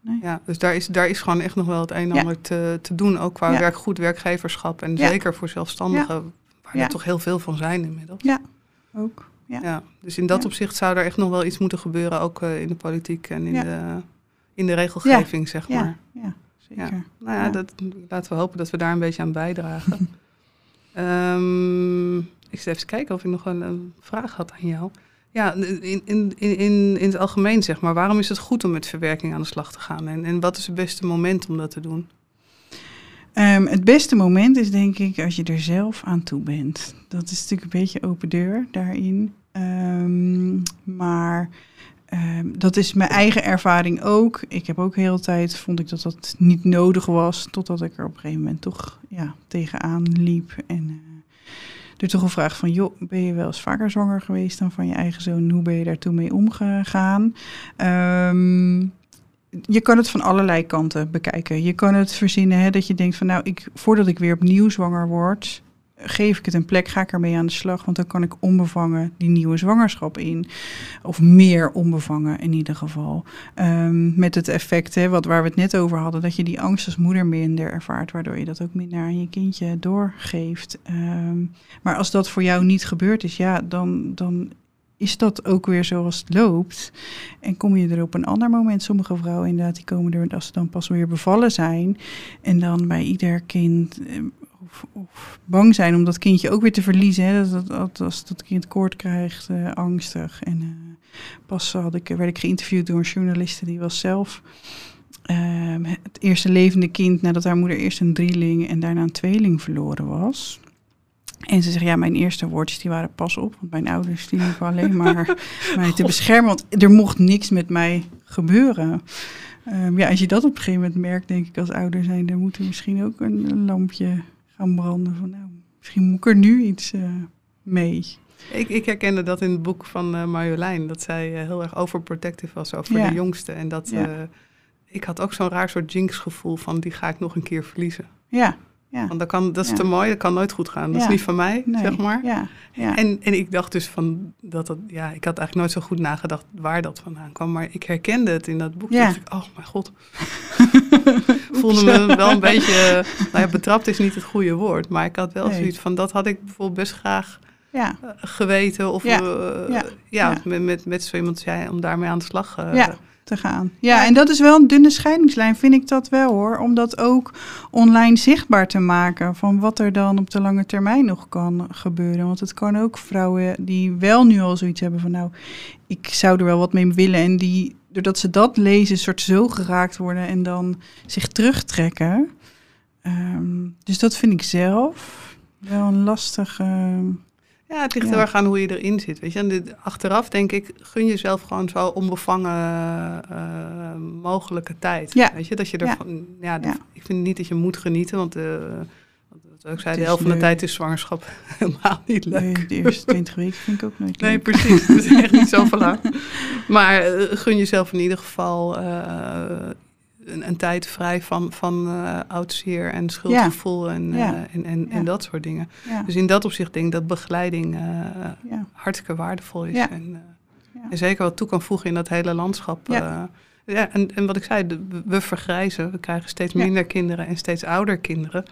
nee. Ja, dus daar is, daar is gewoon echt nog wel het een en Ja. ander te, te doen. Ook qua Ja. werk, goed werkgeverschap. En zeker voor zelfstandigen, waar er toch heel veel van zijn inmiddels. Ja. Ook. Ja. Ja, dus in dat opzicht zou er echt nog wel iets moeten gebeuren. Ook eh, in de politiek en in, de, in de regelgeving, zeg maar. ja, zeker. Nou ja. Dat, laten we hopen dat we daar een beetje aan bijdragen. Ehm, ik zal even kijken of ik nog een, een vraag had aan jou. Ja, in, in, in, in, het algemeen zeg maar, waarom is het goed om met verwerking aan de slag te gaan? En, en wat is het beste moment om dat te doen? Ehm, het beste moment is denk ik als je er zelf aan toe bent. Dat is natuurlijk een beetje open deur daarin. Ehm, maar ehm, dat is mijn eigen ervaring ook. Ik heb ook heel tijd, vond ik dat dat niet nodig was. Totdat ik er op een gegeven moment toch ja, tegenaan liep. En eh, er toch gevraagd van, joh, ben je wel eens vaker zwanger geweest dan van je eigen zoon? Hoe ben je daartoe mee omgegaan? Ehm, je kan het van allerlei kanten bekijken. Je kan het verzinnen hè, dat je denkt van nou, ik, voordat ik weer opnieuw zwanger word, geef ik het een plek, ga ik ermee aan de slag, want dan kan ik onbevangen die nieuwe zwangerschap in. Of meer onbevangen in ieder geval. Ehm, met het effect, hè, wat, waar we het net over hadden, dat je die angst als moeder minder ervaart, waardoor je dat ook minder aan je kindje doorgeeft. Ehm, maar als dat voor jou niet gebeurd is, ja, dan, dan is dat ook weer zoals het loopt. En kom je er op een ander moment, sommige vrouwen inderdaad, die komen er als ze dan pas weer bevallen zijn. En dan bij ieder kind eh, of, of bang zijn om dat kindje ook weer te verliezen. Hè? Dat, dat, dat, als dat kind koord krijgt, eh, angstig. En eh, pas had ik, werd ik geïnterviewd door een journaliste die was zelf ehm, het eerste levende kind nadat haar moeder eerst een drieling en daarna een tweeling verloren was. En ze zegt, ja, mijn eerste woordjes die waren pas op. Want mijn ouders die liepen alleen maar mij te beschermen. Want er mocht niks met mij gebeuren. Ehm, ja, als je dat op een gegeven moment merkt, denk ik als ouder zijn, dan moet er misschien ook een lampje gaan branden. Van nou, misschien moet ik er nu iets eh, mee. Ik, ik herkende dat in het boek van eh, Marjolein, dat zij eh, heel erg overprotective was over Ja. de jongste. En dat Ja. ik had ook zo'n raar soort jinx gevoel van die ga ik nog een keer verliezen. Ja, ja. Want dat, kan, dat is Ja. te mooi, dat kan nooit goed gaan. Dat Ja. is niet van mij, Nee, zeg maar. Ja, ja. En, en ik dacht dus van dat dat, ja, ik had eigenlijk nooit zo goed nagedacht waar dat vandaan kwam. Maar ik herkende het in dat boek. Ja. dacht ik, oh mijn god. voelde me wel een beetje, nou ja, betrapt is niet het goede woord. Maar ik had wel Nee. zoiets van, dat had ik bijvoorbeeld best graag ja. eh, geweten. Of Ja. eh, Ja. met, met, met zo iemand zei om daarmee aan de slag Ja. Te gaan. Ja, en dat is wel een dunne scheidingslijn, vind ik dat wel hoor. Om dat ook online zichtbaar te maken van wat er dan op de lange termijn nog kan gebeuren. Want het kan ook vrouwen die wel nu al zoiets hebben van nou, ik zou er wel wat mee willen. En die, doordat ze dat lezen, soort zo geraakt worden en dan zich terugtrekken. Ehm, dus dat vind ik zelf wel een lastige... Ja, het ligt Ja. heel erg aan hoe je erin zit. Weet je? En dit, achteraf denk ik, gun jezelf gewoon zo onbevangen eh, mogelijke tijd. Ja. Weet je, dat je ervan, ja, ik vind niet dat je moet genieten, want eh, wat ik zei, de helft van de leuk. tijd is zwangerschap helemaal niet leuk. Nee, de eerste 20 weken vind ik ook nooit Nee, leuk. precies. Het is echt niet zo lang. Maar eh, gun jezelf in ieder geval eh, een, tijd vrij van, van uh, oud zeer en schuldgevoel en, Ja. eh, en, en, Ja. en dat soort dingen. Dus in dat opzicht denk ik dat begeleiding eh, hartstikke waardevol is. En, Ja. en zeker wat toe kan voegen in dat hele landschap. Ja. En, en wat ik zei, we- vergrijzen. We krijgen steeds Ja. minder kinderen en steeds ouder kinderen.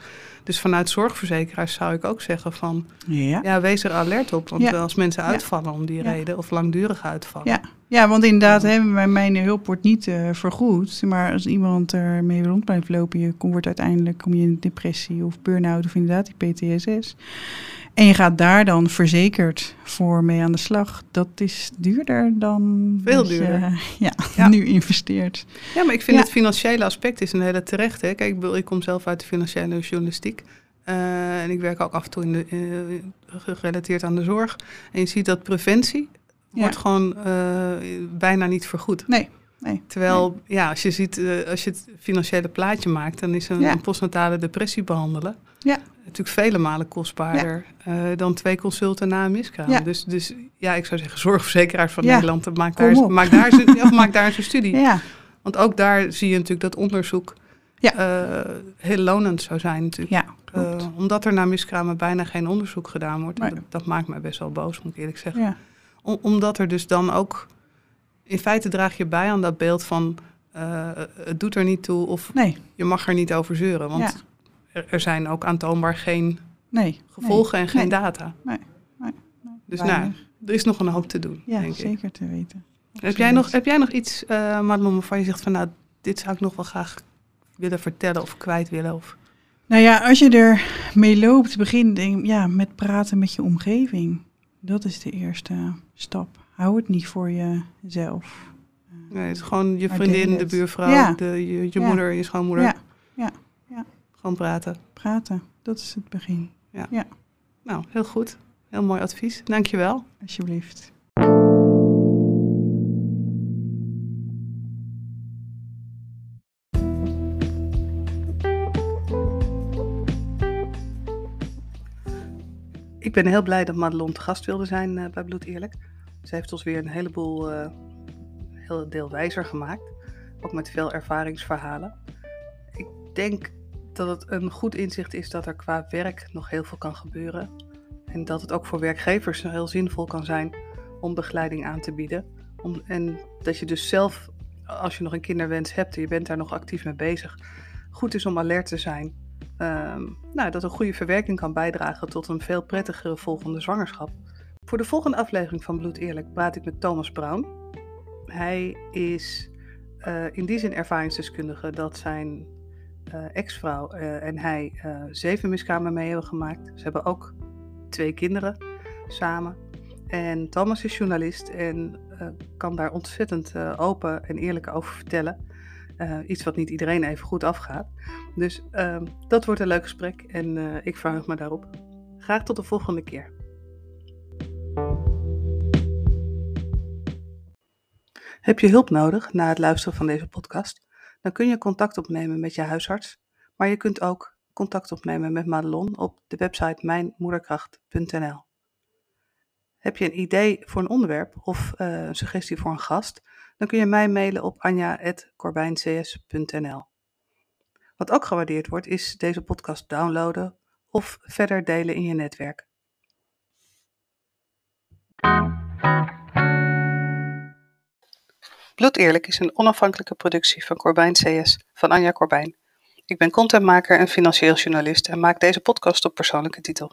Dus vanuit zorgverzekeraars zou ik ook zeggen van... Ja. Ja, wees er alert op. Want Ja. als mensen uitvallen om die reden... of langdurig uitvallen... Ja. ja, want inderdaad, hè, mijn, mijn hulp wordt niet eh, vergoed. Maar als iemand ermee rond blijft lopen, je komt wordt uiteindelijk kom je in depressie of burn-out of inderdaad die PTSS. En je gaat daar dan verzekerd voor mee aan de slag. Dat is duurder dan Veel je, duurder. ja, Ja. nu investeert. Ja, maar ik vind Ja. het financiële aspect is een hele terecht. Hè? Kijk, ik, kom zelf uit de financiële journalistiek. Eh, en ik werk ook af en toe in de, eh, gerelateerd aan de zorg. En je ziet dat preventie Ja. wordt gewoon eh, bijna niet vergoed. Nee, nee. Terwijl, ja, als je ziet, eh, als je het financiële plaatje maakt, dan is een, Ja. een postnatale depressie behandelen Ja. Natuurlijk vele malen kostbaarder eh, dan twee consulten na een miskraam. Ja. Dus, dus ja, ik zou zeggen, zorgverzekeraars van Ja. Nederland, maak daar, op. maak, daar, eens- of maak daar eens een studie. Ja, Want ook daar zie je natuurlijk dat onderzoek eh, heel lonend zou zijn natuurlijk. Eh, omdat er naar miskramen bijna geen onderzoek gedaan wordt. Nee. Dat, dat maakt mij best wel boos, moet ik eerlijk zeggen. Om- omdat er dus dan ook... In feite draag je bij aan dat beeld van... het doet er niet toe of Nee, je mag er niet over zeuren. Want. Er, zijn ook aantoonbaar geen nee. gevolgen en geen Nee. data. Nee, nee, Dus weinig. nou, er is nog een hoop te doen, Ja, denk ik. zeker te weten. Heb jij, nog, heb jij nog iets, eh Madelon, waarvan je zegt van... nou, dit zou ik nog wel graag willen vertellen of kwijt willen? Of... Nou ja, als je er mee loopt, begin denk, ja, met praten met je omgeving. Dat is de eerste stap. Hou het niet voor jezelf. Nee, het is gewoon je Maar vriendin, de buurvrouw, Ja. de, je, je Ja. moeder, je schoonmoeder. Ja, ja, ja. Praten. Praten, dat is het begin. Nou, heel goed. Heel mooi advies. Dankjewel. Alsjeblieft. Ik ben heel blij dat Madelon te gast wilde zijn eh, bij Bloed Eerlijk. Ze heeft ons weer een heleboel, eh, heel deel wijzer gemaakt. Ook met veel ervaringsverhalen. Ik denk dat het een goed inzicht is dat er qua werk nog heel veel kan gebeuren. En dat het ook voor werkgevers heel zinvol kan zijn om begeleiding aan te bieden. Om, en dat je dus zelf, als je nog een kinderwens hebt en je bent daar nog actief mee bezig, goed is om alert te zijn. Ehm, nou, dat een goede verwerking kan bijdragen tot een veel prettigere volgende zwangerschap. Voor de volgende aflevering van Bloed Eerlijk praat ik met Thomas Brown. Hij is eh, in die zin ervaringsdeskundige dat zijn ex-vrouw eh, en hij eh, zeven miskramen mee hebben gemaakt. Ze hebben ook twee kinderen samen. En Thomas is journalist en eh, kan daar ontzettend eh, open en eerlijk over vertellen. Eh, iets wat niet iedereen even goed afgaat. Dus ehm, dat wordt een leuk gesprek en eh, ik verheug me daarop. Graag tot de volgende keer. Heb je hulp nodig na het luisteren van deze podcast? Dan kun je contact opnemen met je huisarts, maar je kunt ook contact opnemen met Madelon op de website mijnmoederkracht.nl. Heb je een idee voor een onderwerp of eh, een suggestie voor een gast? Dan kun je mij mailen op anja.corbijncs.nl. Wat ook gewaardeerd wordt, is deze podcast downloaden of verder delen in je netwerk. Bloed Eerlijk is een onafhankelijke productie van Corbijn CS van Anja Corbijn. Ik ben contentmaker en financieel journalist en maak deze podcast op persoonlijke titel.